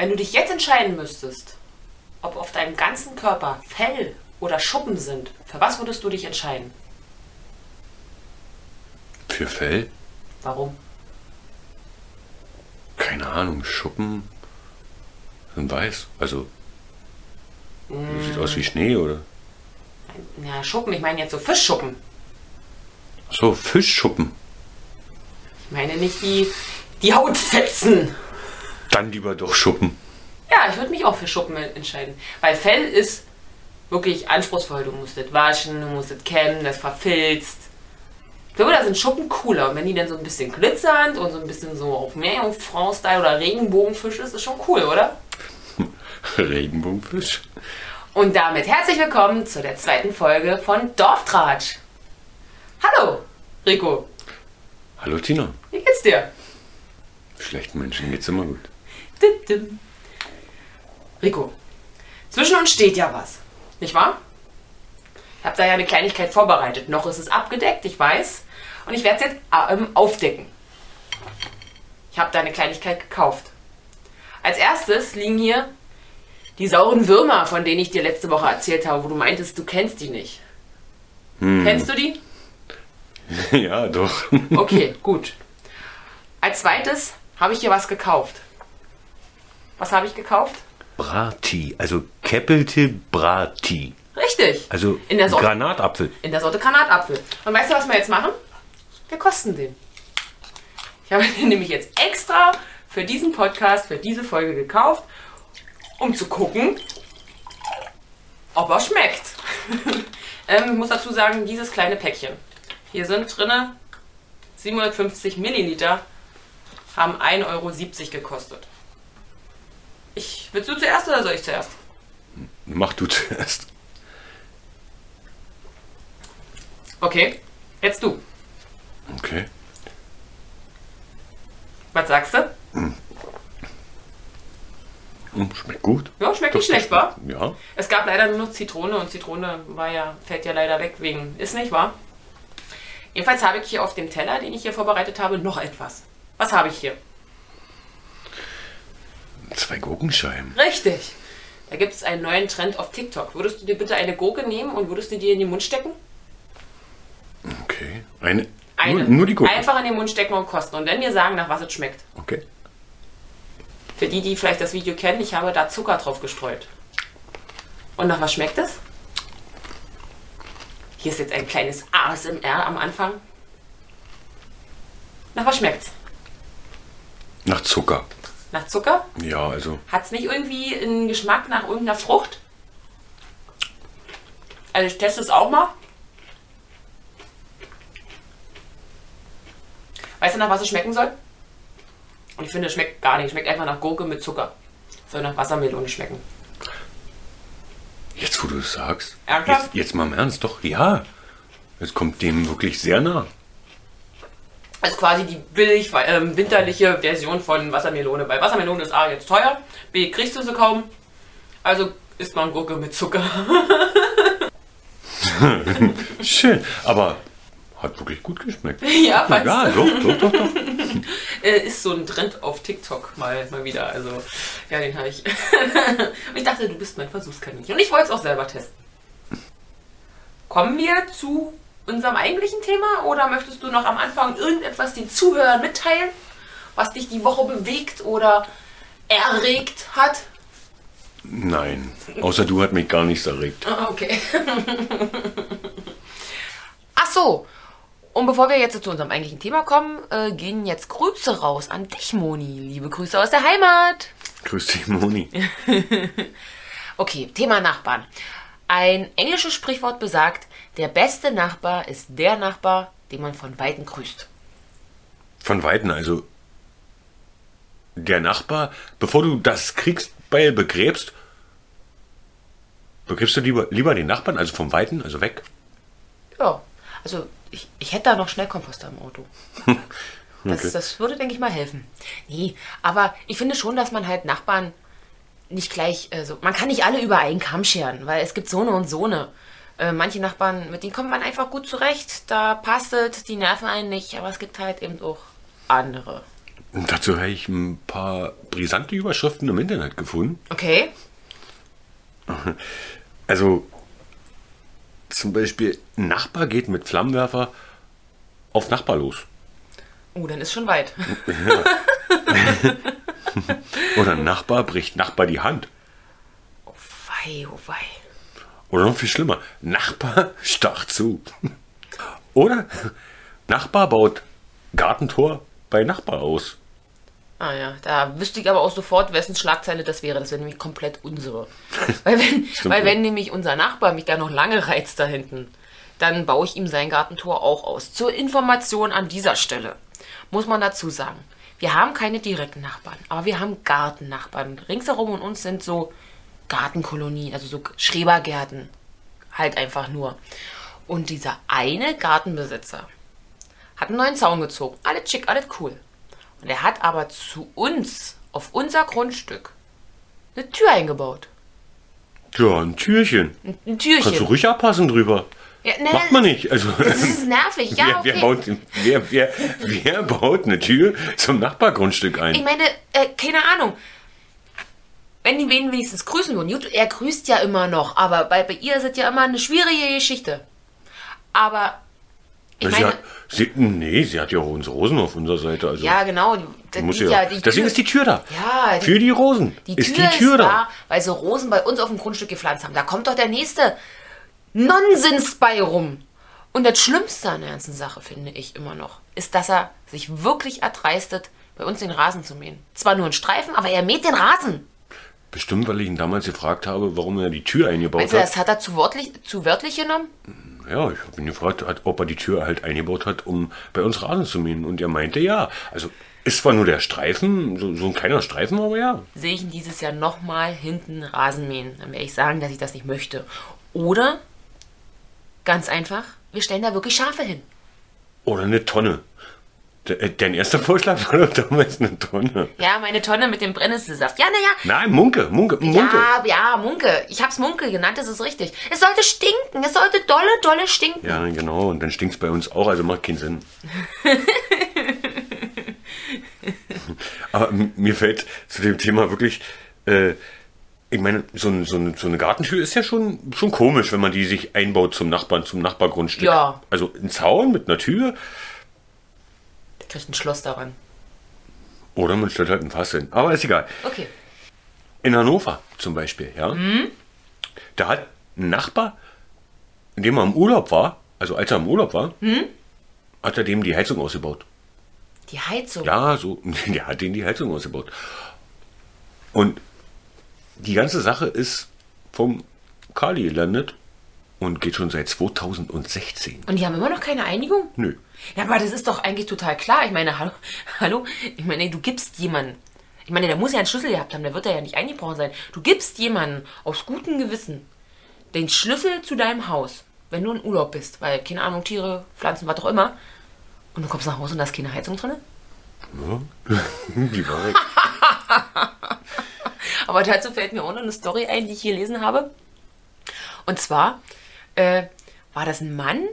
Wenn du dich jetzt entscheiden müsstest, ob auf deinem ganzen Körper Fell oder Schuppen sind, für was würdest du dich entscheiden? Für Fell? Warum? Keine Ahnung, Schuppen sind weiß. Also, sieht aus wie Schnee, oder? Ja, Schuppen, ich meine jetzt so Fischschuppen. Ach So, Fischschuppen. Ich meine nicht die, die Hautfetzen. Dann lieber doch Schuppen. Ja, ich würde mich auch für Schuppen entscheiden. Weil Fell ist wirklich anspruchsvoll. Du musst das waschen, du musst das kämmen, das verfilzt. Ich glaube, da sind Schuppen cooler. Und wenn die dann so ein bisschen glitzernd und so ein bisschen so auf Meerjungfrau-Style oder Regenbogenfisch ist, ist schon cool, oder? Regenbogenfisch. Und damit herzlich willkommen zu der zweiten Folge von Dorftratsch. Hallo, Rico. Hallo Tina. Wie geht's dir? Schlechten Menschen geht's immer gut. Dim, dim. Rico, zwischen uns steht ja was, nicht wahr? Ich habe da ja eine Kleinigkeit vorbereitet. Noch ist es abgedeckt, ich weiß. Und ich werde es jetzt ähm, aufdecken. Ich habe da eine Kleinigkeit gekauft. Als erstes liegen hier die sauren Würmer, von denen ich dir letzte Woche erzählt habe, wo du meintest, du kennst die nicht. Kennst du die? ja, doch. Okay, gut. Als zweites habe ich hier was gekauft. Was habe ich gekauft? Brati, also Keppelte Brati. Richtig. Also In der Sorte- Granatapfel. In der Sorte Granatapfel. Und weißt du, was wir jetzt machen? Wir kosten den. Ich habe den nämlich jetzt extra für diesen Podcast, für diese Folge gekauft, um zu gucken, ob er schmeckt. ähm, ich muss dazu sagen, dieses kleine Päckchen. Hier sind drinne 750 Milliliter, haben 1,70 Euro gekostet. Ich, willst du zuerst oder soll ich zuerst? Mach du zuerst. Okay, jetzt du. Okay. Was sagst du? Hm, schmeckt gut. Ja, schmeckt nicht schlecht, wa? Ja. Es gab leider nur noch Zitrone und Zitrone war ja, fällt ja leider weg wegen, ist nicht wahr? Jedenfalls habe ich hier auf dem Teller, den ich hier vorbereitet habe, noch etwas. Was habe ich hier? Zwei Gurkenscheiben. Richtig. Da gibt es einen neuen Trend auf TikTok. Würdest du dir bitte eine Gurke nehmen und würdest du dir in den Mund stecken? Okay. Eine. Eine. Nur, nur die Gurke. Einfach in den Mund stecken und kosten und dann mir sagen, nach was es schmeckt. Okay. Für die, die vielleicht das Video kennen, ich habe da Zucker drauf gestreut. Und nach was schmeckt es? Hier ist jetzt ein kleines ASMR am Anfang. Nach was schmeckt's? Nach Zucker. Nach Zucker? Ja, also. Hat's nicht irgendwie einen Geschmack nach irgendeiner Frucht? Also ich teste es auch mal. Weißt du, nach was es schmecken soll? Und ich finde, es schmeckt gar nicht. Es schmeckt einfach nach Gurke mit Zucker. Soll nach Wassermelone schmecken. Jetzt, wo du es sagst. Ernsthaft? Jetzt, jetzt mal im Ernst, doch, ja. Es kommt dem wirklich sehr nah. Ist quasi die billig ähm, winterliche Version von Wassermelone. Weil Wassermelone ist A jetzt teuer, B kriegst du sie kaum. Also isst man Gurke mit Zucker. Schön. Aber hat wirklich gut geschmeckt. ja, fandst Ja, du? doch, doch, doch, doch. Äh, ist so ein Trend auf TikTok mal, mal wieder. Also, ja, den habe ich. Ich dachte, du bist mein Versuchskaninchen. Und ich wollte es auch selber testen. Kommen wir zu unserem eigentlichen Thema oder möchtest du noch am Anfang irgendetwas den Zuhörern mitteilen, was dich die Woche bewegt oder erregt hat? Nein. Außer du hat mich gar nichts erregt. Ah, Okay. Ach so. Und bevor wir jetzt zu unserem eigentlichen Thema kommen, äh, gehen jetzt Grüße raus an dich, Moni. Liebe Grüße aus der Heimat. Grüß dich, Moni. Okay, Thema Nachbarn. Ein englisches Sprichwort besagt, der beste Nachbar ist der Nachbar, den man von Weitem grüßt. Von Weitem, also der Nachbar, bevor du das Kriegsbeil begräbst, begräbst du lieber, lieber den Nachbarn, also vom Weiten, also weg? Ja, also ich, ich hätte da noch Schnellkomposter im Auto. Das, Okay. das würde, denke ich mal, helfen. Nee, aber ich finde schon, dass man halt Nachbarn nicht gleich, also man kann nicht alle über einen Kamm scheren, weil es gibt so eine und so eine. Äh, manche Nachbarn, mit denen kommt man einfach gut zurecht, da passt es, die nerven einen nicht, aber es gibt halt eben auch andere. Und dazu habe ich ein paar brisante Überschriften im Internet gefunden. Okay. Also zum Beispiel, ein Nachbar geht mit Flammenwerfer auf Nachbar los. Oh, dann ist schon weit. Oder ein Nachbar bricht Nachbar die Hand. Oh wei, oh wei. Oder noch viel schlimmer, Nachbar stach zu. Oder Nachbar baut Gartentor bei Nachbar aus. Ah ja, da wüsste ich aber auch sofort, wessen Schlagzeile das wäre. Das wäre nämlich komplett unsere. weil wenn, weil wenn nämlich unser Nachbar mich da noch lange reizt da hinten, dann baue ich ihm sein Gartentor auch aus. Zur Information an dieser Stelle muss man dazu sagen, wir haben keine direkten Nachbarn, aber wir haben Gartennachbarn. Ringsherum um uns sind so Gartenkolonien, also so Schrebergärten. Halt einfach nur. Und dieser eine Gartenbesitzer hat einen neuen Zaun gezogen. Alles schick, alles cool. Und er hat aber zu uns, auf unser Grundstück, eine Tür eingebaut. Ja, ein Türchen. Ein, ein Türchen. Kannst du ruhig abpassen drüber. Ja, ne, Macht man nicht. Also, Das ist nervig, ja, wer, okay. wer, baut, wer, wer, wer baut eine Tür zum Nachbargrundstück Ich ein? meine, äh, keine Ahnung. Wenn die wen wenigstens grüßen würden. Gut, er grüßt ja immer noch, aber bei, bei ihr ist es ja immer eine schwierige Geschichte. Aber, ich sie meine, hat, sie, nee, sie hat ja auch unsere Rosen auf unserer Seite. Also ja, genau. Das muss ja, ja, die deswegen Tür, ist die Tür da. Ja, die- Für die Rosen die ist Tür die Tür ist da. da, weil sie Rosen bei uns auf dem Grundstück gepflanzt haben. Da kommt doch der nächste Nonsens bei rum. Und das Schlimmste an der ganzen Sache, finde ich immer noch, ist, dass er sich wirklich erdreistet, bei uns den Rasen zu mähen. Zwar nur ein Streifen, aber er mäht den Rasen. Bestimmt, weil ich ihn damals gefragt habe, warum er die Tür eingebaut Also hat. das hat er zu, wörtlich, zu wörtlich genommen? Ja, ich habe ihn gefragt, ob er die Tür halt eingebaut hat, um bei uns Rasen zu mähen. Und er meinte ja. Also ist zwar nur der Streifen, so, so ein kleiner Streifen, aber ja. Sehe ich ihn dieses Jahr nochmal hinten Rasen mähen. Dann werde ich sagen, dass ich das nicht möchte. Oder, ganz einfach, wir stellen da wirklich Schafe hin. Oder eine Tonne. De, äh, dein erster Vorschlag war doch damals eine Tonne. Ja, meine Tonne mit dem Brennnesselsaft. Ja, naja, Nein, Munke, Munke, Munke. Ja, ja, Munke. Ich hab's Munke genannt, das ist richtig. Es sollte stinken. Es sollte dolle, dolle stinken. Ja, genau. Und dann stinkt's bei uns auch, also macht keinen Sinn. Aber mir fällt zu dem Thema wirklich, äh, ich meine, so, ein, so, ein, so eine Gartentür ist ja schon, schon komisch, wenn man die sich einbaut zum Nachbarn, zum Nachbargrundstück. Ja. Also ein Zaun mit einer Tür Der kriegt ein Schloss daran. oder man stellt halt ein Fass hin. Aber ist egal. Okay. In Hannover zum Beispiel, ja. Da hat ein Nachbar, in dem er im Urlaub war, also als er im Urlaub war, hat er dem die Heizung ausgebaut. Die Heizung. Ja, so, der hat denen die Heizung ausgebaut. Und die ganze Sache ist vom Kali gelandet und geht schon seit 2016. Und die haben immer noch keine Einigung? Nö. Ja, aber das ist doch eigentlich total klar. Ich meine, hallo, hallo, ich meine, du gibst jemanden. Ich meine, der muss ja einen Schlüssel gehabt haben, der wird da ja nicht eingebrochen sein. Du gibst jemanden aus gutem Gewissen den Schlüssel zu deinem Haus, wenn du in Urlaub bist, weil, keine Ahnung, Tiere, Pflanzen, was auch immer. Und du kommst nach Hause und da ist keine Heizung drin. Die war weg. Aber dazu fällt mir auch noch eine Story ein, die ich hier gelesen habe. Und zwar äh, war das ein Mann,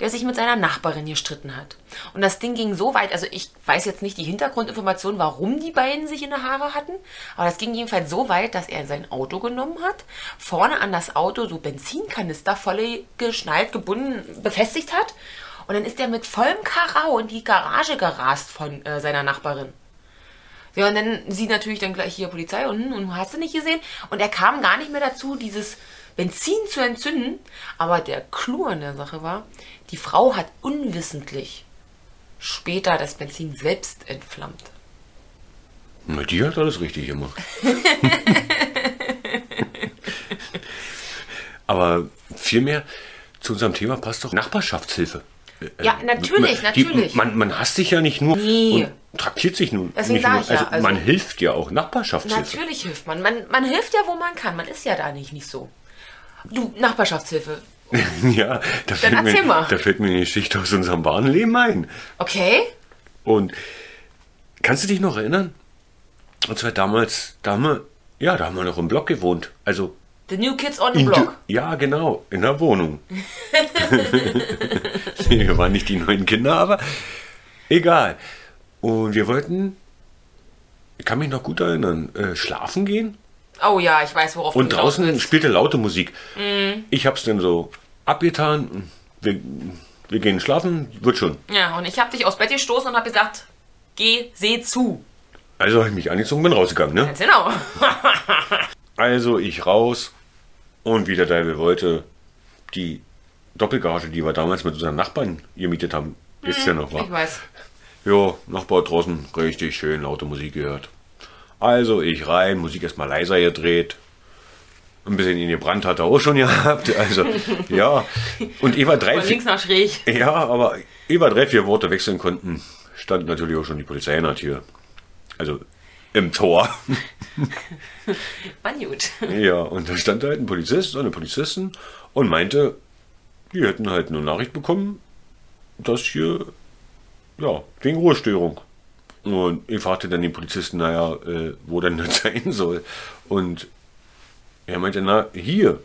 der sich mit seiner Nachbarin gestritten hat. Und das Ding ging so weit, also ich weiß jetzt nicht die Hintergrundinformation, warum die beiden sich in der Haare hatten, aber das ging jedenfalls so weit, dass er sein Auto genommen hat, vorne an das Auto so Benzinkanister voll geschnallt, gebunden, befestigt hat. Und dann ist er mit vollem Karau in die Garage gerast von äh, seiner Nachbarin. Ja, und dann sie natürlich dann gleich hier Polizei und, und hast du nicht gesehen. Und er kam gar nicht mehr dazu, dieses Benzin zu entzünden. Aber der Clou an der Sache war, die Frau hat unwissentlich später das Benzin selbst entflammt. Na, die hat alles richtig gemacht. Aber vielmehr zu unserem Thema passt doch Nachbarschaftshilfe. Äh, Ja, natürlich, man, die- natürlich. Man, man hasst sich ja nicht nur Nee. und traktiert sich nun Deswegen nicht nur. ich ja, also, also- man hilft ja auch Nachbarschaftshilfe. Natürlich hilft man. man. Man hilft ja, wo man kann. Man ist ja da nicht, nicht so. Du, Nachbarschaftshilfe. Ja, da fällt, mir, mal. da fällt mir eine Geschichte aus unserem Bahnleben ein. Okay? Und kannst du dich noch erinnern? Und zwar damals, da haben wir, ja, da haben wir noch im Block gewohnt. Also The New Kids on the in Block. Ja, genau, in der Wohnung. wir waren nicht die neuen Kinder, aber egal. Und wir wollten ich kann mich noch gut erinnern, äh, schlafen gehen Oh ja, ich weiß, worauf und du draußen willst. spielte laute Musik. Ich hab's dann so abgetan. Wir, wir gehen schlafen, wird schon. Ja, und ich habe dich aufs Bett gestoßen und habe gesagt, geh, seh zu. Also habe ich mich angezogen, bin rausgegangen. Ne? Ganz genau. Also ich raus und wie der Teufel wollte, die Doppelgarage, die wir damals mit unseren Nachbarn gemietet haben, ist ja noch Ich wahr. weiß. Jo, Nachbar draußen, richtig schön laute Musik gehört. Also ich rein, Musik erstmal leiser gedreht. Ein bisschen in gebrannt hat er auch schon gehabt. Also, ja. Und Eva drei, Von links nach schräg. ja, aber Eva drei, vier Worte wechseln konnten, stand natürlich auch schon die Polizei in der Tür. Also im Tor. War gut. Ja, und da stand halt ein Polizist und eine Polizistin und meinte, die hätten halt eine Nachricht bekommen, dass hier, ja, wegen Ruhestörung. Und ich fragte dann den Polizisten, naja, äh, wo denn das sein soll. Und er meinte, na, hier.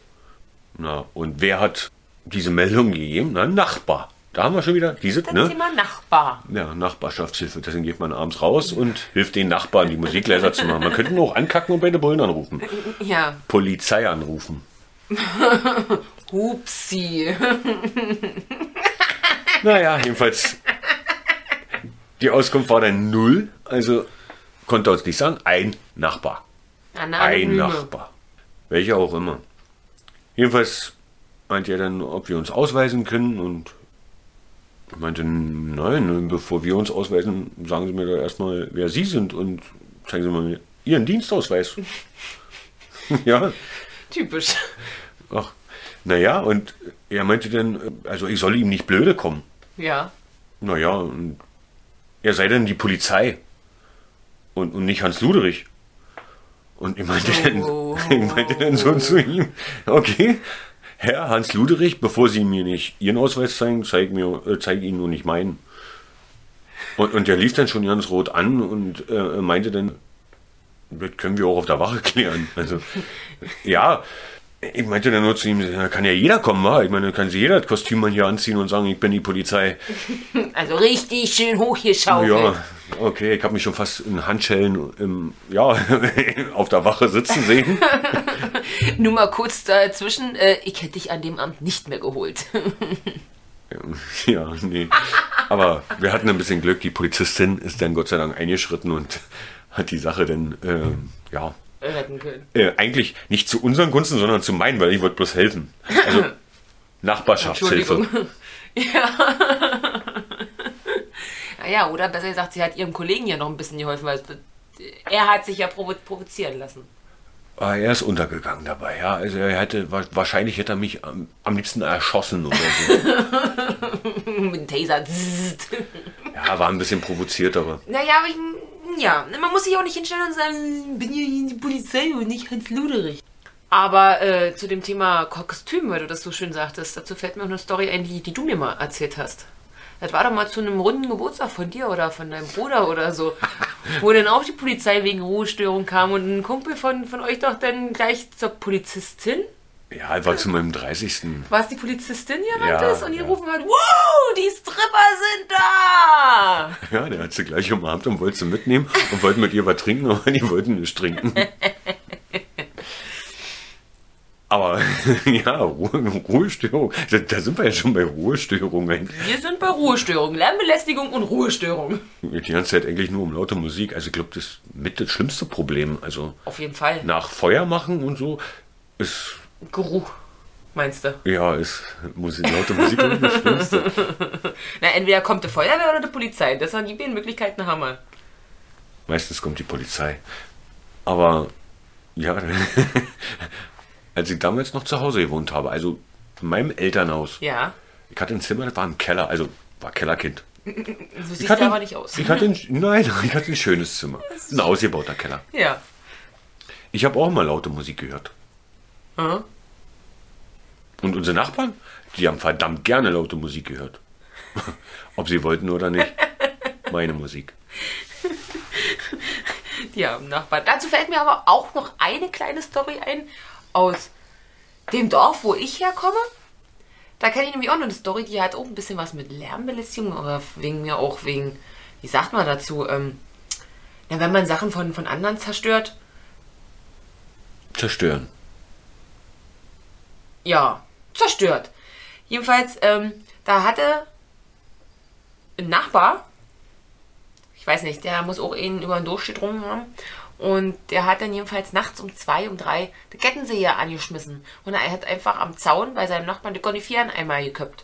Na, und wer hat diese Meldung gegeben? Na, ein Nachbar. Da haben wir schon wieder diese, Das ne? Thema Nachbar. Ja, Nachbarschaftshilfe. Deswegen geht man abends raus und hilft den Nachbarn, die Musik leiser zu machen. Man könnte nur auch ankacken und bei den Bullen anrufen. Ja. Polizei anrufen. Hupsi. Naja, jedenfalls. Die Auskunft war dann null, also konnte uns nicht sagen, ein Nachbar. Eine Ein. Nachbar. Welcher auch immer. Jedenfalls meinte er dann, ob wir uns ausweisen können und ich meinte, nein, bevor wir uns ausweisen, sagen Sie mir doch erstmal, wer Sie sind und zeigen Sie mal Ihren Dienstausweis. ja, Typisch. ach, naja, und er meinte dann, also ich soll ihm nicht blöde kommen. Ja. Naja, und er sei denn die Polizei und, und nicht Hans Luderich. Und ich meinte, dann, Oh. ich meinte dann so zu ihm, okay, Herr Hans Luderich, bevor Sie mir nicht Ihren Ausweis zeigen, zeig, mir, äh, zeig Ihnen nur nicht meinen. Und, und der lief dann schon ganz rot an und äh, meinte dann, das können wir auch auf der Wache klären. Also, ja, ich meinte dann nur zu ihm, da kann ja jeder kommen, wa? Ich meine, da kann sich jeder das Kostüm mal hier anziehen und sagen, ich bin die Polizei. Also richtig schön hochgeschaukelt. Ja, okay, ich habe mich schon fast in Handschellen im, ja, auf der Wache sitzen sehen. Nur mal kurz dazwischen, äh, ich hätte dich an dem Amt nicht mehr geholt. Ja, nee. Aber wir hatten ein bisschen Glück. Die Polizistin ist dann Gott sei Dank eingeschritten und hat die Sache dann, äh, ja, Retten können. äh, eigentlich nicht zu unseren Gunsten, sondern zu meinen, weil ich wollte bloß helfen. Also Nachbarschaftshilfe. Ja. naja, oder besser gesagt, sie hat ihrem Kollegen ja noch ein bisschen geholfen, weil er hat sich ja provo provozieren lassen. Ah, er ist untergegangen dabei, ja. Also er hätte, wa- wahrscheinlich hätte er mich am, am liebsten erschossen oder so. Mit dem Taser. Ja, war ein bisschen provoziert, aber. Naja, aber ich, ja, man muss sich auch nicht hinstellen und sagen, bin ja die Polizei und nicht Hans Luderich. Aber äh, zu dem Thema Kostüm, weil du das so schön sagtest, dazu fällt mir auch eine Story ein, die, die du mir mal erzählt hast. Das war doch mal zu einem runden Geburtstag von dir oder von deinem Bruder oder so, wo dann auch die Polizei wegen Ruhestörung kam und ein Kumpel von, von euch doch dann gleich zur Polizistin. Ja, war zu meinem 30. War es die Polizistin, die Ja, ist und die ja. rufen hat, wow, die Stripper sind da! Ja, der hat sie gleich umarmt und wollte sie mitnehmen und wollte mit ihr was trinken, aber die wollten nicht trinken. Aber ja, Ruhe, Ruhestörung. Da, da sind wir ja schon bei Ruhestörungen. Wir sind bei Ruhestörung, Lärmbelästigung und Ruhestörung. Die ganze Zeit eigentlich nur um laute Musik. Also ich glaube, das ist mit das schlimmste Problem. Also Auf jeden Fall. nach Feuer machen und so ist, Geruch, meinst du? ja, ist Musik, laute Musik ich, das Schlimmste. Na, entweder kommt die Feuerwehr oder die Polizei. Das sind die beiden Möglichkeiten haben wir. Meistens kommt die Polizei. Aber ja, als ich damals noch zu Hause gewohnt habe, also in meinem Elternhaus, Ja. ich hatte ein Zimmer, das war ein Keller, also war Kellerkind. So siehst Ich hatte, aber nicht aus. Ich hatte ein, nein, ich hatte ein schönes Zimmer. Ein ausgebauter Keller. Ja. Ich habe auch mal laute Musik gehört. Aha. Und unsere Nachbarn, die haben verdammt gerne laute Musik gehört. Ob sie wollten oder nicht. Meine Musik. Ja, im Nachbarn. Dazu fällt mir aber auch noch eine kleine Story ein aus dem Dorf, wo ich herkomme. Da kenne ich nämlich auch noch eine Story, die hat auch ein bisschen was mit Lärmbelästigung oder wegen mir auch wegen, wie sagt man dazu, ähm, Na, wenn man Sachen von, von anderen zerstört, Zerstören. Ja, zerstört. Jedenfalls, ähm, da hatte ein Nachbar, ich weiß nicht, der muss auch einen über den Durst gedrungen haben. Und der hat dann jedenfalls nachts um zwei, um drei die Kettensäge angeschmissen. Und er hat einfach am Zaun bei seinem Nachbarn die Koniferen einmal geköpft.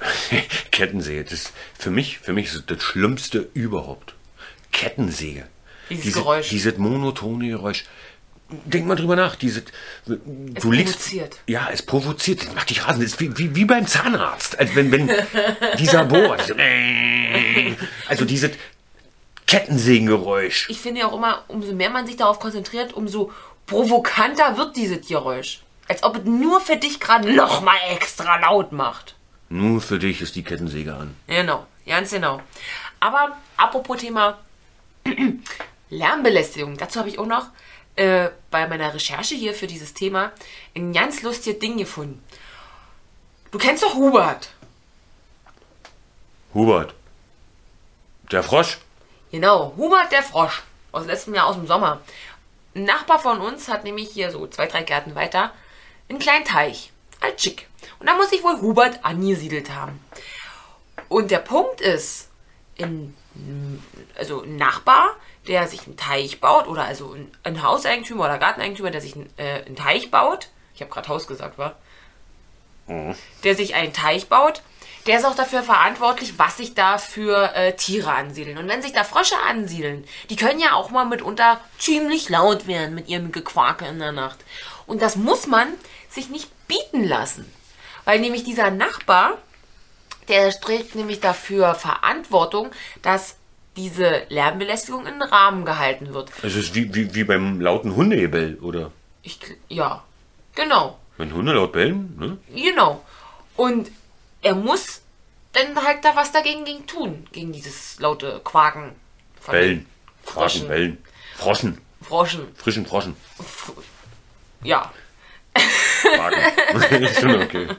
Kettensäge, das ist für mich, für mich das, Schlimmste überhaupt. Kettensäge. Dieses Diese- Geräusch. Dieses monotone Geräusch. Denk mal drüber nach. Diese, du liegst, provoziert. Ja, es provoziert. Das macht dich rasend. Das ist wie, wie, wie beim Zahnarzt. Also wenn, wenn dieser Bohr. Diese, also dieses Kettensägengeräusch. Ich finde ja auch immer, umso mehr man sich darauf konzentriert, umso provokanter wird dieses Geräusch. Als ob es nur für dich gerade noch mal extra laut macht. Nur für dich ist die Kettensäge an. Genau, ganz genau. Aber apropos Thema Lärmbelästigung, dazu habe ich auch noch äh, bei meiner Recherche hier für dieses Thema ein ganz lustiges Ding gefunden. Du kennst doch Hubert. Hubert. Der Frosch. Genau, Hubert der Frosch. Aus letztem Jahr aus dem Sommer. Ein Nachbar von uns hat nämlich hier so zwei, drei Gärten weiter einen kleinen Teich. Alt schick. Und da muss sich wohl Hubert angesiedelt haben. Und der Punkt ist, in, also ein Nachbar, der sich einen Teich baut, oder also ein, ein Hauseigentümer oder Garteneigentümer, der sich einen, äh, einen Teich baut, ich habe gerade Haus gesagt, war, der sich einen Teich baut, der ist auch dafür verantwortlich, was sich da für äh, Tiere ansiedeln. Und wenn sich da Frösche ansiedeln, die können ja auch mal mitunter ziemlich laut werden mit ihrem Gequake in der Nacht. Und das muss man sich nicht bieten lassen. Weil nämlich dieser Nachbar, der trägt nämlich dafür Verantwortung, dass diese Lärmbelästigung in den Rahmen gehalten wird. Es ist wie, wie, wie beim lauten Hundegebell, oder? Ich, ja, genau. Wenn Hunde laut bellen, ne? Genau. Und er muss dann halt da was dagegen gegen tun, gegen dieses laute Quaken. von Bellen. Quaken, bellen. Froschen. Froschen. Frischen Froschen. Ja. Quaken. Schon okay.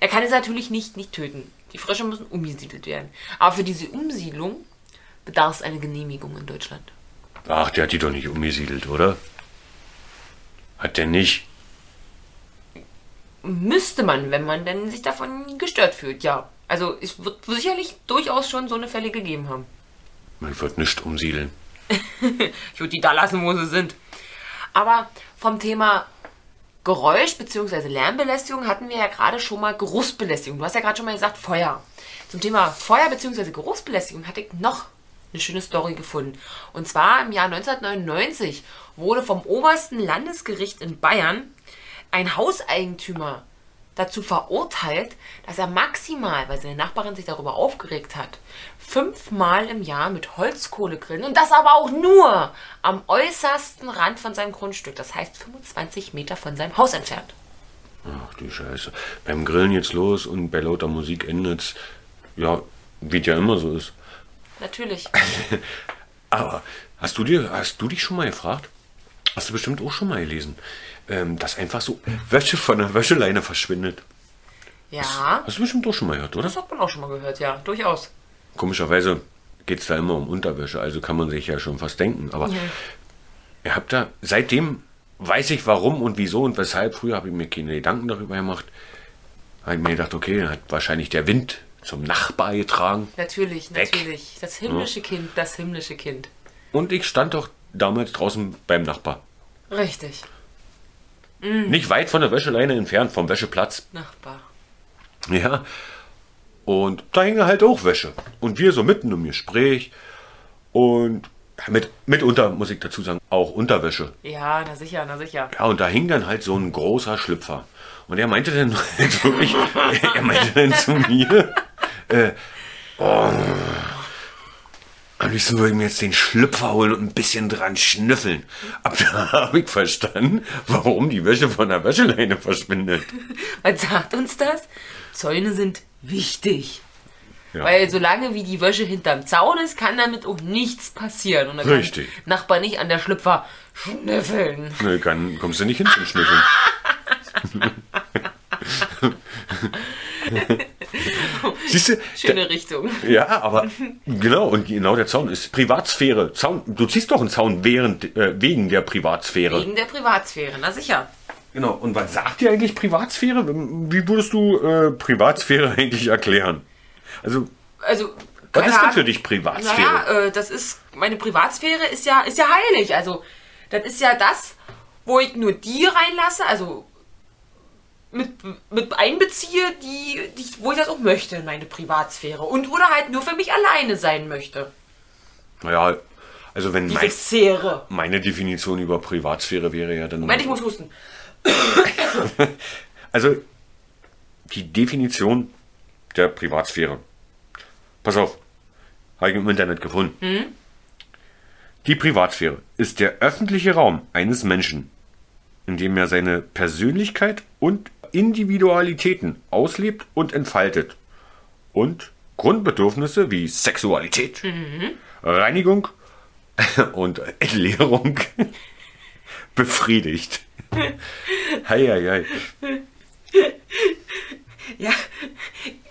Er kann es natürlich nicht, nicht töten. Die Frösche müssen umgesiedelt werden. Aber für diese Umsiedlung bedarf es eine Genehmigung in Deutschland. Ach, der hat die doch nicht umgesiedelt, oder? Hat der nicht? Müsste man, wenn man denn sich davon gestört fühlt, ja. Also es wird sicherlich durchaus schon so eine Fälle gegeben haben. Ich würde nicht umsiedeln. Ich würde die da lassen, wo sie sind. Aber vom Thema Geräusch bzw. Lärmbelästigung hatten wir ja gerade schon mal Geruchsbelästigung. Du hast ja gerade schon mal gesagt Feuer. Zum Thema Feuer bzw. Geruchsbelästigung hatte ich noch eine schöne Story gefunden. Und zwar im Jahr 1999 wurde vom obersten Landesgericht in Bayern ein Hauseigentümer dazu verurteilt, dass er maximal, weil seine Nachbarin sich darüber aufgeregt hat, fünfmal im Jahr mit Holzkohle grillen und das aber auch nur am äußersten Rand von seinem Grundstück, das heißt 25 Meter von seinem Haus entfernt. Ach die Scheiße. Beim Grillen jetzt los und bei lauter Musik endet's. Ja, wie es ja immer so ist. Natürlich. Aber hast du dir, hast du dich schon mal gefragt? Hast du bestimmt auch schon mal gelesen, ähm, dass einfach so Wäsche von der Wäscheleine verschwindet. Ja, Hast du bestimmt auch schon mal gehört, oder? das hat man auch schon mal gehört, ja, durchaus. Komischerweise geht es da immer um Unterwäsche, also kann man sich ja schon fast denken. Aber ihr habt da, seitdem weiß ich warum und wieso und weshalb. Früher habe ich mir keine Gedanken darüber gemacht. Habe ich mir gedacht, okay, hat wahrscheinlich der Wind zum Nachbar getragen. Natürlich, Weg. natürlich. Das himmlische Kind, das himmlische Kind. Und ich stand doch damals draußen beim Nachbar. Richtig, Nicht weit von der Wäscheleine entfernt, vom Wäscheplatz. Nachbar. Ja. Und da hing halt auch Wäsche. Und wir so mitten im Gespräch. Und mit, mitunter, muss ich dazu sagen, auch Unterwäsche. Ja, na sicher, na sicher. Ja, und da hing dann halt so ein großer Schlüpfer. Und er meinte dann wirklich, er meinte dann zu mir, äh, oh, am liebsten würde ich mir jetzt den Schlüpfer holen und ein bisschen dran schnüffeln. Ab da habe ich verstanden, warum die Wäsche von der Wäscheleine verschwindet. Was sagt uns das? Zäune sind wichtig. Ja. Weil solange wie die Wäsche hinterm Zaun ist, kann damit auch nichts passieren. Und dann Richtig. kann Nachbar nicht an der Schlüpfer schnüffeln. Nö, kann, kommst du nicht hin zum Siehst du? Schöne Richtung. Ja, aber genau, und genau der Zaun ist Privatsphäre. Zaun, du ziehst doch einen Zaun während, äh, wegen der Privatsphäre. Wegen der Privatsphäre, na sicher. Genau, und was sagt dir eigentlich Privatsphäre? Wie würdest du äh, Privatsphäre eigentlich erklären? Also, Also, was ist denn für dich Privatsphäre? Naja, äh, das ist, meine Privatsphäre ist ja, ist ja heilig. Also, das ist ja das, wo ich nur die reinlasse, also mit, mit einbeziehe, die, die, wo ich das auch möchte, meine Privatsphäre. Und oder halt nur für mich alleine sein möchte. Naja, also wenn mein, meine Definition über Privatsphäre wäre ja dann... Moment, ich muss husten. Also, die Definition der Privatsphäre. Pass auf, habe ich im Internet gefunden. Die Privatsphäre ist der öffentliche Raum eines Menschen, in dem er seine Persönlichkeit und Individualitäten auslebt und entfaltet und Grundbedürfnisse wie Sexualität, Reinigung und Entleerung befriedigt. Hei, hei, hei. Ja.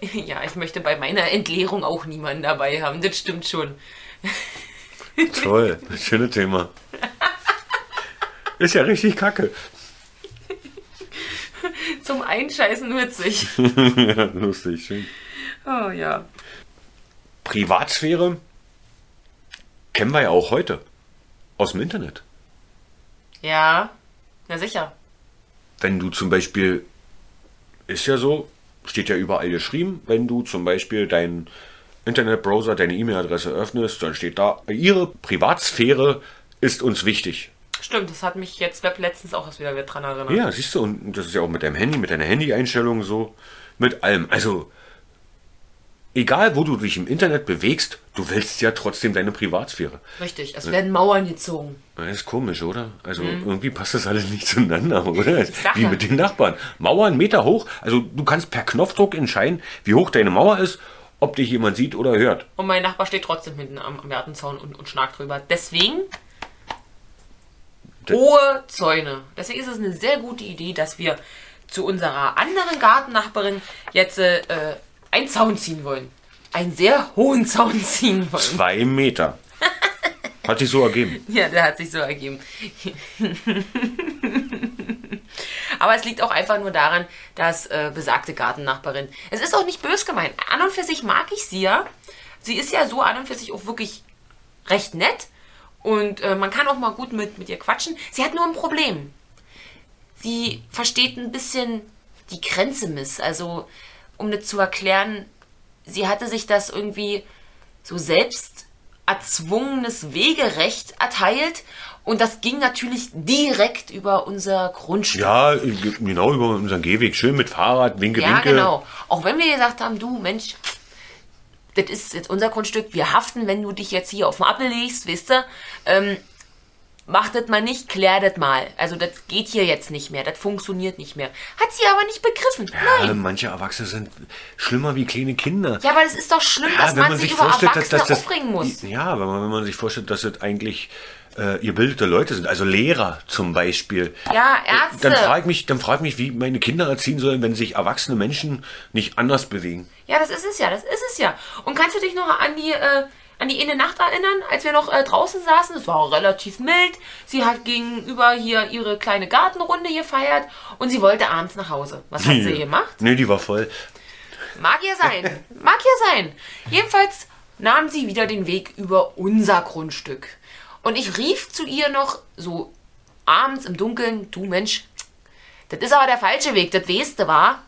ja, ich möchte bei meiner Entleerung auch niemanden dabei haben. Das stimmt schon. Toll, schönes Thema. Ist ja richtig kacke. Zum Einscheißen witzig. Lustig, schön. Oh ja. Privatsphäre kennen wir ja auch heute. Aus dem Internet. Ja, ja sicher. Wenn du zum Beispiel, ist ja so, steht ja überall geschrieben, wenn du zum Beispiel deinen Internetbrowser, deine E-Mail-Adresse öffnest, dann steht da, ihre Privatsphäre ist uns wichtig. Stimmt, das hat mich jetzt Web letztens auch erst wieder dran erinnert. Ja, siehst du, und das ist ja auch mit deinem Handy, mit deiner Handy-Einstellung so, mit allem. Also, egal wo du dich im Internet bewegst, du willst ja trotzdem deine Privatsphäre. Richtig, es werden Mauern gezogen. Das ist komisch, oder? Also irgendwie passt das alles nicht zueinander, oder? Wie mit den Nachbarn. Mauern Meter hoch, also du kannst per Knopfdruck entscheiden, wie hoch deine Mauer ist, ob dich jemand sieht oder hört. Und mein Nachbar steht trotzdem hinten am, Gartenzaun und, und schnarcht drüber. Deswegen De- hohe Zäune. Deswegen ist es eine sehr gute Idee, dass wir zu unserer anderen Gartennachbarin jetzt äh, einen Zaun ziehen wollen. Einen sehr hohen Zaun ziehen wollen. Zwei Meter. Hat sich so ergeben. Ja, der hat sich so ergeben. Aber es liegt auch einfach nur daran, dass äh, besagte Gartennachbarin. Es ist auch nicht bös gemeint. An und für sich mag ich sie ja. Sie ist ja so an und für sich auch wirklich recht nett. Und äh, man kann auch mal gut mit, mit ihr quatschen. Sie hat nur ein Problem. Sie versteht ein bisschen die Grenze miss. Also, um das zu erklären, sie hatte sich das irgendwie so selbst erzwungenes Wegerecht erteilt. Und das ging natürlich direkt über unser Grundstück. Ja, genau über unseren Gehweg. Schön mit Fahrrad, Winke, Ja, Winke. genau. Auch wenn wir gesagt haben, du Mensch, das ist jetzt unser Grundstück, wir haften, wenn du dich jetzt hier auf den Appel legst, wisst ihr, ähm, mach das mal nicht, klär das mal. Also das geht hier jetzt nicht mehr, das funktioniert nicht mehr. Hat sie aber nicht begriffen. Ja, Nein. manche Erwachsene sind schlimmer wie kleine Kinder. Ja, aber es ist doch schlimm, dass man, sich über Erwachsene aufregen muss. Ja, wenn man, wenn man sich vorstellt, dass das eigentlich äh, gebildete Leute sind, also Lehrer zum Beispiel. Ja, Ärzte. Dann frage ich mich, dann frag ich mich, wie meine Kinder erziehen sollen, wenn sich erwachsene Menschen nicht anders bewegen. Ja, das ist es ja, das ist es ja. Und kannst du dich noch an die, äh, an die eine Nacht erinnern, als wir noch äh, draußen saßen? Es war auch relativ mild. Sie hat gegenüber hier ihre kleine Gartenrunde gefeiert und sie wollte abends nach Hause. Was hat sie gemacht? Nee, die war voll. Mag ja sein. Mag ja sein. Jedenfalls nahm sie wieder den Weg über unser Grundstück. Und ich rief zu ihr noch so abends im Dunkeln, du Mensch, das ist aber der falsche Weg, das weißt du, war.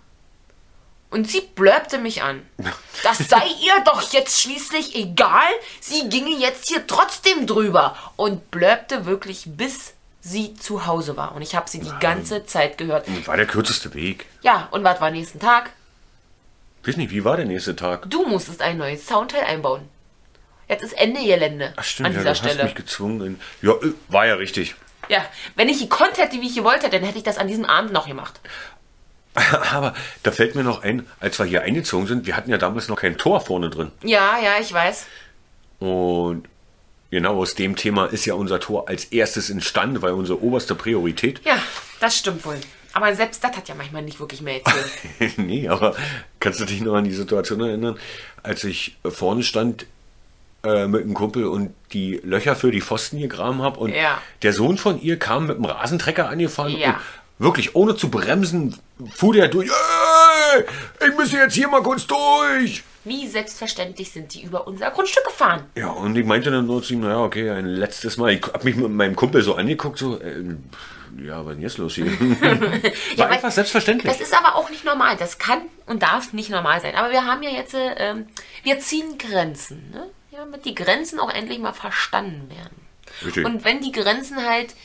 Und sie blörbte mich an. Das sei ihr doch jetzt schließlich egal. Sie ginge jetzt hier trotzdem drüber. Und blörbte wirklich bis sie zu Hause war. Und ich habe sie die ganze Zeit gehört. War der kürzeste Weg. Ja, und was war nächsten Tag? Weiß nicht, wie war der nächste Tag? Du musstest ein neues Soundteil einbauen. Jetzt ist Ende Gelände Ach stimmt, an ja, dieser du hast Stelle. mich gezwungen. Ja, äh, war ja richtig. Ja, wenn ich gekonnt hätte, wie ich gewollt hätte, dann hätte ich das an diesem Abend noch gemacht. Aber da fällt mir noch ein, als wir hier eingezogen sind, wir hatten ja damals noch kein Tor vorne drin. Ja, ja, ich weiß. Und genau aus dem Thema ist ja unser Tor als erstes entstanden, weil unsere oberste Priorität. Ja, das stimmt wohl. Aber selbst das hat ja manchmal nicht wirklich mehr erzählt. nee, aber kannst du dich noch an die Situation erinnern, als ich vorne stand äh, mit einem Kumpel und die Löcher für die Pfosten gegraben habe und Ja. der Sohn von ihr kam mit dem Rasentrecker angefahren Ja. und wirklich ohne zu bremsen fuhr der durch. Ey, ich muss jetzt hier mal kurz durch. Wie selbstverständlich sind die über unser Grundstück gefahren. Ja, und ich meinte dann nur zu ihm, naja, okay, ein letztes Mal. Ich hab mich mit meinem Kumpel so angeguckt, so, äh, ja, was ist denn jetzt los hier? War weil- einfach selbstverständlich. Das ist aber auch nicht normal. Das kann und darf nicht normal sein. Aber wir haben ja jetzt, äh, ähm, wir ziehen Grenzen. Ne? Ja, damit die Grenzen auch endlich mal verstanden werden. Richtig. Und wenn die Grenzen halt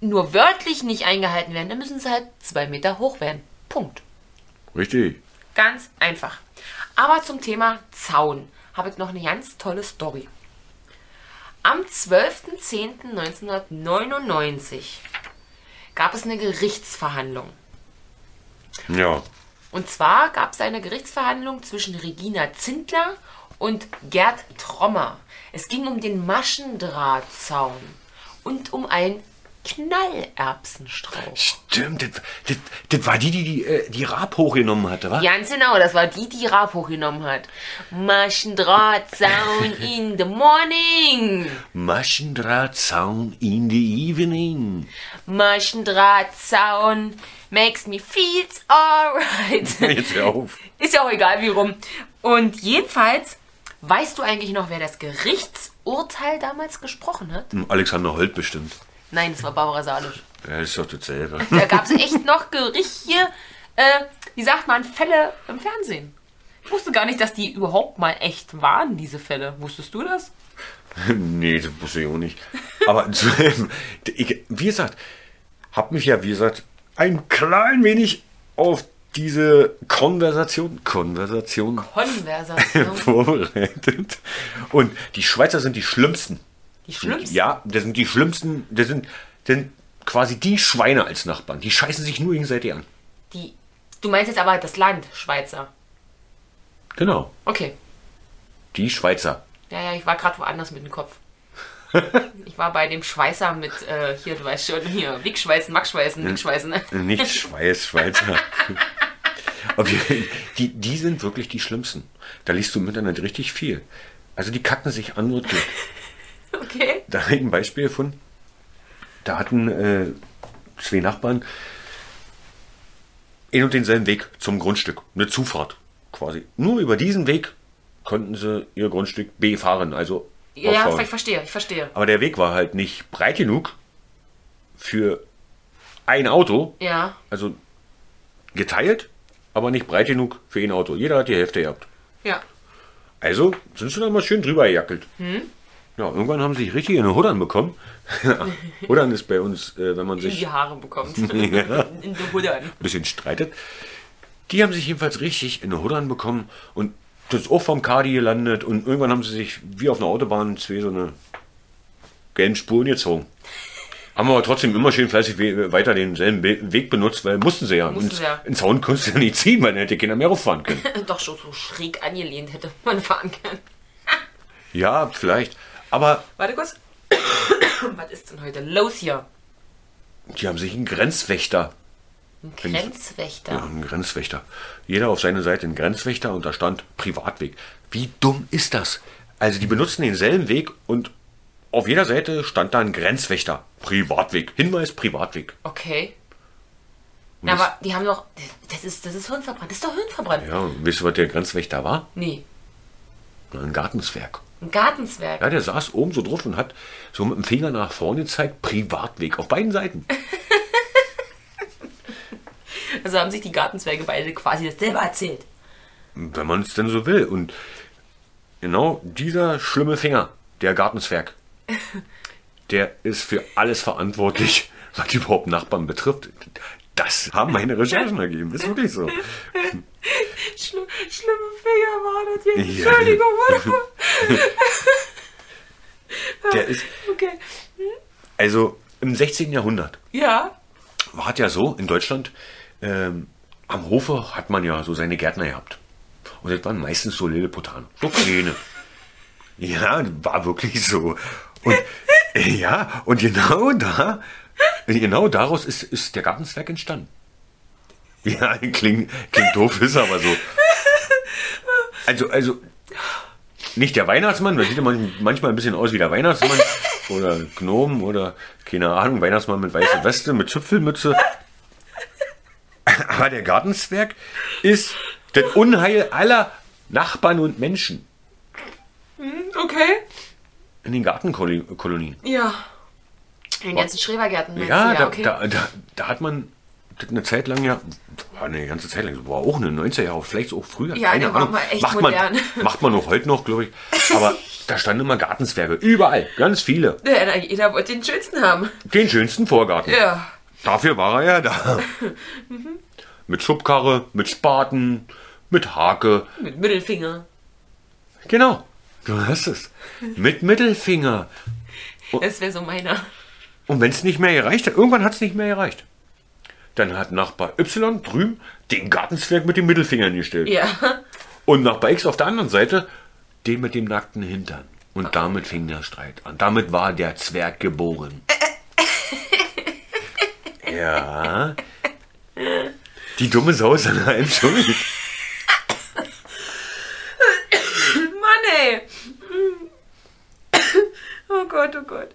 nur wörtlich nicht eingehalten werden, dann müssen sie halt zwei Meter hoch werden. Punkt. Richtig. Ganz einfach. Aber zum Thema Zaun habe ich noch eine ganz tolle Story. Am 12.10.1999 gab es eine Gerichtsverhandlung. Ja. Und zwar gab es eine Gerichtsverhandlung zwischen Regina Zindler und Gerd Trommer. Es ging um den Maschendrahtzaun und um ein Knallerbsenstrauch. Stimmt, das, das, das war die, die die, äh, die Raab hochgenommen hatte, wa? Ganz genau, das war die, die Raab hochgenommen hat. Maschendrahtzaun in the morning. Maschendrahtzaun in the evening. Maschendrahtzaun makes me feel alright. Jetzt hör auf. Ist ja auch egal, wie rum. Und jedenfalls, weißt du eigentlich noch, wer das Gerichtsurteil damals gesprochen hat? Hm, Alexander Holt bestimmt. Nein, es war Barbara Salisch. Ja, ist doch dasselbe. Da gab es echt noch Gerichte, äh, wie sagt man, Fälle im Fernsehen. Ich wusste gar nicht, dass die überhaupt mal echt waren, diese Fälle. Wusstest du das? nee, das wusste ich auch nicht. Aber ich, wie gesagt, hab mich ja, wie gesagt, ein klein wenig auf diese Konversation, Konversation Konversation. vorbereitet. Und die Schweizer sind die schlimmsten. Die schlimmsten. Ja, das sind die schlimmsten, das sind, das sind quasi die Schweine als Nachbarn. Die scheißen sich nur gegenseitig an. Die, du meinst jetzt aber das Land, Schweizer. Genau. Okay. Die Schweizer. Ja, ja, ich war gerade woanders mit dem Kopf. Ich war bei dem Schweißer mit, äh, hier, du weißt schon, hier, Wigschweißen, Maxschweißen, Wigschweißen. ne? Nicht Schweiß, Schweizer. Aber die, die, sind wirklich die schlimmsten. Da liest du im Internet richtig viel. Also die kacken sich an und durch. Okay. Da habe ich ein Beispiel gefunden. Da hatten äh, zwei Nachbarn einen und denselben Weg zum Grundstück. Eine Zufahrt quasi. Nur über diesen Weg konnten sie ihr Grundstück befahren. Also Ja, ja, auffahren. ich verstehe, ich verstehe. Aber der Weg war halt nicht breit genug für ein Auto. Ja. Also geteilt, aber nicht breit genug für ein Auto. Jeder hat die Hälfte gehabt. Ja. Also sind sie da mal schön drüber gejackelt. Ja, irgendwann haben sie sich richtig eine Huddern bekommen. Huddern ist bei uns, äh, wenn man In sich die Haare bekommt. In die Huddern. ein bisschen streitet. Die haben sich jedenfalls richtig in eine Huddern bekommen und das ist auch vom Kadi gelandet und irgendwann haben sie sich wie auf einer Autobahn zwei so eine gelben Spuren gezogen. Haben aber trotzdem immer schön fleißig we- weiter denselben Be- Weg benutzt, weil mussten sie ja. Mussten Ins- sie ja. Ins Zaun konntest du ja nicht ziehen, weil dann hätte keiner mehr rauffahren können. Doch schon so schräg angelehnt hätte man fahren können. Ja, vielleicht. Aber Warte kurz. Was ist denn heute los hier? die haben sich einen Grenzwächter. Ein Grenzwächter. Ja, einen Grenzwächter. Jeder auf seine Seite einen Grenzwächter und da stand Privatweg. Wie dumm ist das? Also die benutzen denselben Weg und auf jeder Seite stand da ein Grenzwächter. Privatweg. Hinweis Privatweg. Okay. Und Na, das- aber die haben doch. Das ist, das ist Hirnverbrannt. Das ist doch Hirnverbrannt. Ja, und wisst ihr, was der Grenzwächter war? Nee. Ein Gartenswerk. Ein Gartenswerk. Ja, der saß oben so drauf und hat so mit dem Finger nach vorne gezeigt, Privatweg. Auf beiden Seiten. Also haben sich die Gartenzwerge beide quasi das selber erzählt. Wenn man es denn so will. Und genau dieser schlimme Finger, der Gartenzwerg, der ist für alles verantwortlich, was überhaupt Nachbarn betrifft. Das haben meine Recherchen ergeben. Ist wirklich so. Schlimm, schlimme Finger war das jetzt. Ja. Entschuldigung. Der ist, okay. also im 16. Jahrhundert Ja. war es ja so in Deutschland, ähm, am Hofe hat man ja so seine Gärtner gehabt. Und das waren meistens so Lilliputaner, so kleine. ja, war wirklich so. Und äh, ja, und genau da, genau daraus ist, ist der Gartenzwerg entstanden. Ja, klingt, klingt doof, ist aber so. Also, also, nicht der Weihnachtsmann, der sieht ja manchmal ein bisschen aus wie der Weihnachtsmann. Oder Gnom oder, keine Ahnung, Weihnachtsmann mit weißer Weste, mit Zipfelmütze. Aber der Gartenzwerg ist das Unheil aller Nachbarn und Menschen. Okay. In den Gartenkolonien. Ja. In den ganzen Schrebergärten. Ja, du? da, okay. da, da, da hat man eine Zeit lang ja, eine ganze Zeit lang, war auch eine 90er Jahre, vielleicht auch früher. Ja, keine Ahnung. macht modern. Man, macht man auch heute noch, glaube ich. Aber da standen immer Gartenzwerge, überall, ganz viele. ja, jeder wollte den schönsten haben. Den schönsten Vorgarten. Ja. Dafür war er ja da. mit Schubkarre, mit Spaten, mit Hake. Mit Mittelfinger. Genau, du hast es. Mit Mittelfinger. Das wäre so meiner. Und wenn es nicht mehr gereicht hat, irgendwann hat es nicht mehr gereicht. Dann hat Nachbar Y drüben den Gartenzwerg mit dem Mittelfinger gestellt. Ja. Und Nachbar X auf der anderen Seite den mit dem nackten Hintern. Und damit fing der Streit an. Damit war der Zwerg geboren. Ja. Die dumme Sau ist an einem schuld. Mann, ey. Oh Gott, oh Gott.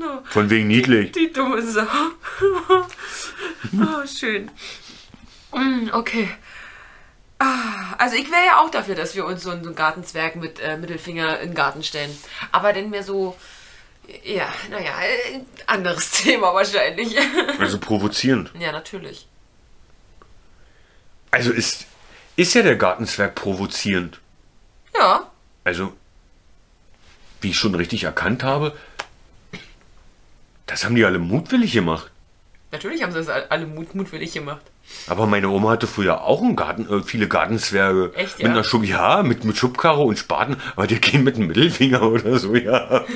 Oh, Von wegen niedlich. die dumme Sau. Oh, schön. Mm, Okay. Ah, Also ich wäre ja auch dafür, dass wir uns so einen, so einen Gartenzwerg mit äh, Mittelfinger in den Garten stellen. Aber denn mehr so, ja, naja, äh, anderes Thema wahrscheinlich. Also provozierend. ja, natürlich. Also ist, ist ja der Gartenzwerg provozierend. Ja, Also, wie ich schon richtig erkannt habe, das haben die alle mutwillig gemacht. natürlich haben sie das alle mut mutwillig gemacht. Aber meine Oma hatte früher auch einen Garten, äh, viele Gartenzwerge. Echt, Mit ja? einer Schub, ja, mit, mit Schubkarre und Spaten, aber der ging mit einem Mittelfinger oder so, ja.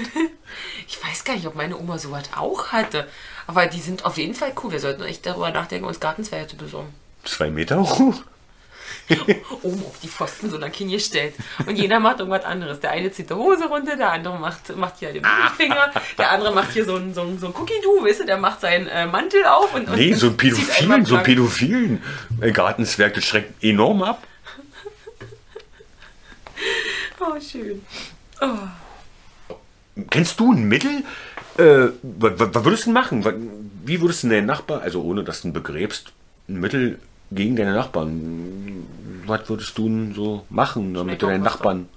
Ich weiß gar nicht, ob meine Oma sowas auch hatte. Aber die sind auf jeden Fall cool. Wir sollten echt darüber nachdenken, uns Gartenzwerge zu besorgen. Zwei Meter hoch. Oben auf die Pfosten so lang hingestellt. Und jeder macht irgendwas anderes. Der eine zieht die Hose runter, der andere macht, macht hier den Mittelfinger, der andere macht hier so ein, so ein, so ein Cookie-Doo, weißt du, der macht seinen äh, Mantel auf und, und Nee, so ein Pädophilen, so ein. Pädophilen Gartenzwerg, das schreckt enorm ab. Oh, schön. Kennst du ein Mittel? Äh, was, würdest du denn machen? Wie würdest du deinen Nachbar, also ohne dass du ihn begräbst, ein Mittel gegen deine Nachbarn? Was würdest du denn so machen, damit du deinen. Nachbarn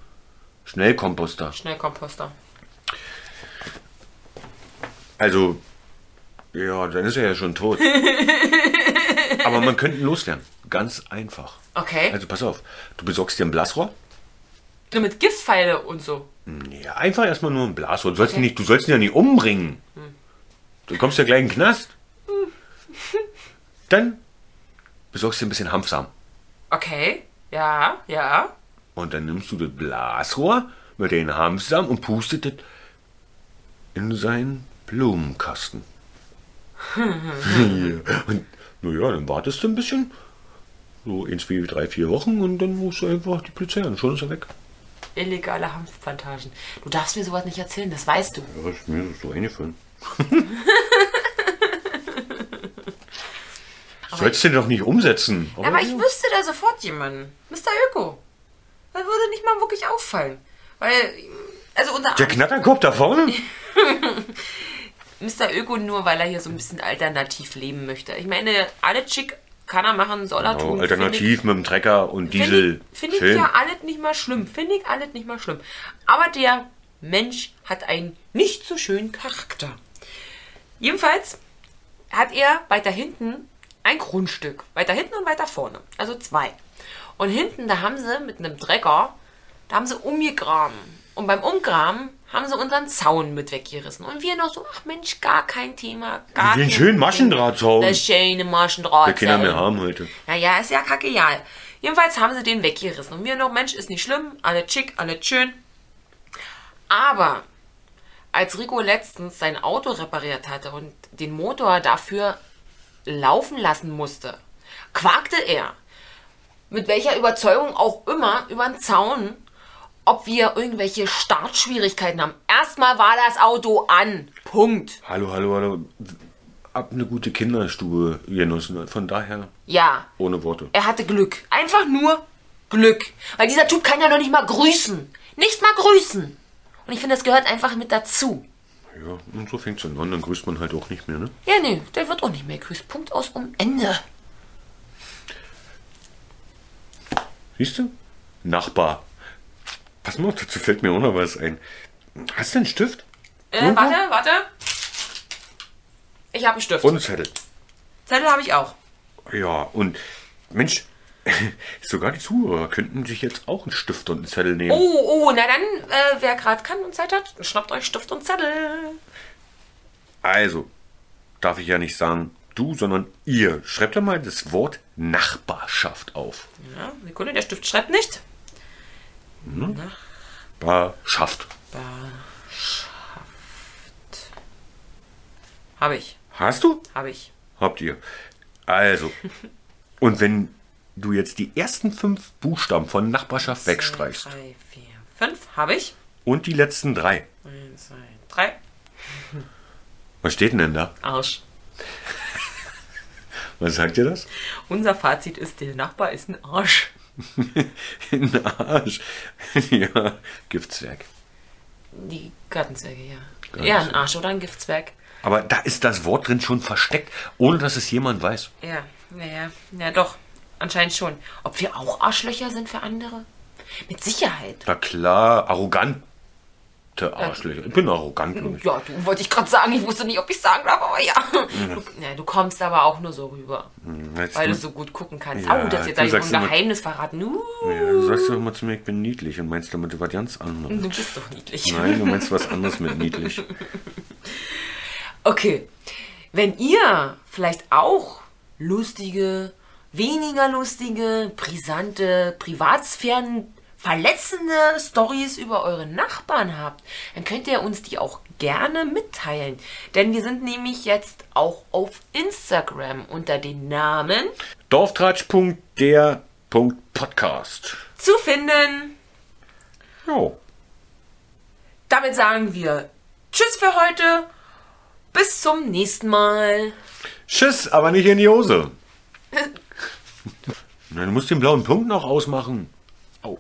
Schnellkomposter? Schnellkomposter. Also, ja, dann ist er ja schon tot. Aber man könnte ihn loswerden. Ganz einfach. Okay. Also pass auf, du besorgst dir ein Blasrohr. Nur mit Giftpfeile und so. Ja, einfach erstmal nur ein Blasrohr. Du sollst, ihn Okay. nicht, du sollst ihn ja nicht umbringen. Du kommst ja gleich in den Knast. Dann besorgst du dir ein bisschen Hanfsamen. Okay. Ja, ja. Und dann nimmst du das Blasrohr mit den Hanfsamen und pustet das in seinen Blumenkasten. ja. Und naja, dann wartest du ein bisschen. So in zwei, drei, vier Wochen und dann rufst du einfach die Polizei an. Schon ist er weg. Illegale Hanfplantagen. Du darfst mir sowas nicht erzählen, das weißt du. Ja, ist mir so eingefallen. Sollst du den doch nicht umsetzen. Aber ich wüsste da sofort jemanden. Mr. Öko. Das würde nicht mal wirklich auffallen. Weil, also unser Der Knatterkopf da vorne? Mr. Öko nur, weil er hier so ein bisschen alternativ leben möchte. Ich meine, alle Chick kann er machen, soll er Genau, tun. alternativ mit dem Trecker und Finde Diesel. ich, find ich ja alles nicht mal schlimm. Finde ich alles nicht mal schlimm. Aber der Mensch hat einen nicht so schönen Charakter. Jedenfalls hat er weiter hinten ein Grundstück. Weiter hinten und weiter vorne. Also zwei. Und hinten, da haben sie mit einem Trecker, da haben sie umgegraben. Und beim Umgraben haben sie unseren Zaun mit weggerissen. Und wir noch so, ach Mensch, gar kein Thema. Gar Den schönen. Maschendrahtzaun. Das schöne Maschendraht. Der Kinder mehr haben heute. Naja, ist ja kackeal. Jedenfalls haben sie den weggerissen. Und wir noch, Mensch, ist nicht schlimm, alle schick, alle schön. Aber als Rico letztens sein Auto repariert hatte und den Motor dafür laufen lassen musste, quakte er, mit welcher Überzeugung auch immer, über den Zaun, ob wir irgendwelche Startschwierigkeiten haben. Erstmal war das Auto an. Punkt. Hallo, hallo, hallo. hab eine gute Kinderstube genossen. Von daher Ja, ohne Worte. er hatte Glück. Einfach nur Glück. Weil dieser Typ kann ja noch nicht mal grüßen. Nicht mal grüßen. Und ich finde, das gehört einfach mit dazu. Ja, und so fängt's dann an. Dann grüßt man halt auch nicht mehr, ne? Ja, nee, der wird auch nicht mehr grüßt. Punkt aus um Ende. Siehst du? Nachbar. Pass mal, auf, dazu fällt mir auch noch was ein. Hast du einen Stift? Äh, Irgendwo? warte, warte. Ich habe einen Stift. Und einen Zettel. Zettel habe ich auch. Ja, und Mensch, sogar die Zuhörer könnten sich jetzt auch einen Stift und einen Zettel nehmen. Oh, oh, na dann, äh, wer gerade kann und Zeit hat, schnappt euch Stift und Zettel. Also, darf ich ja nicht sagen du, sondern ihr. Schreibt doch mal das Wort Nachbarschaft auf. Ja, Sekunde, der Stift schreibt nicht. Nachbarschaft. Habe ich, Hast du? habe ich. Habt ihr. Also, und wenn du jetzt die ersten fünf Buchstaben von Nachbarschaft wegstreichst Drei, vier, fünf, habe ich. und die letzten drei, Eins, zwei, drei. was steht denn da? Arsch. Was sagt ihr das? Unser Fazit ist, der Nachbar ist ein Arsch. In den Arsch. ja, Giftzwerg. Die Gartenzwerge, ja. Gartenzwerge. Ja, ein Arsch oder ein Giftzwerg. Aber da ist das Wort drin schon versteckt, ohne dass es jemand weiß. Ja, ja, ja. Ja, doch. Anscheinend schon. Ob wir auch Arschlöcher sind für andere? Mit Sicherheit. Na klar, arrogante Arschlöcher. Ich bin arrogant. Ja, du wollte ich gerade sagen. Ich wusste nicht, ob ich sagen darf, aber ja. Du, ja. Du kommst aber auch nur so rüber, Weißt weil du, du so gut gucken kannst. Ja, oh, das jetzt so sagst ein immer- Geheimnis verraten. Uh, ja, du sagst doch immer zu mir, ich bin niedlich und meinst damit was ganz anderes. du bist doch niedlich. Nein, du meinst was anderes mit niedlich. Okay. Wenn ihr vielleicht auch lustige, weniger lustige, brisante, Privatsphären verletzende Stories über eure Nachbarn habt, dann könnt ihr uns die auch gerne mitteilen. Denn wir sind nämlich jetzt auch auf Instagram unter dem Namen Dorftratsch.der.podcast. zu finden. Jo. Damit sagen wir Tschüss für heute. Bis zum nächsten Mal. Tschüss, aber nicht in die Hose. Na, du musst den blauen Punkt noch ausmachen. Au.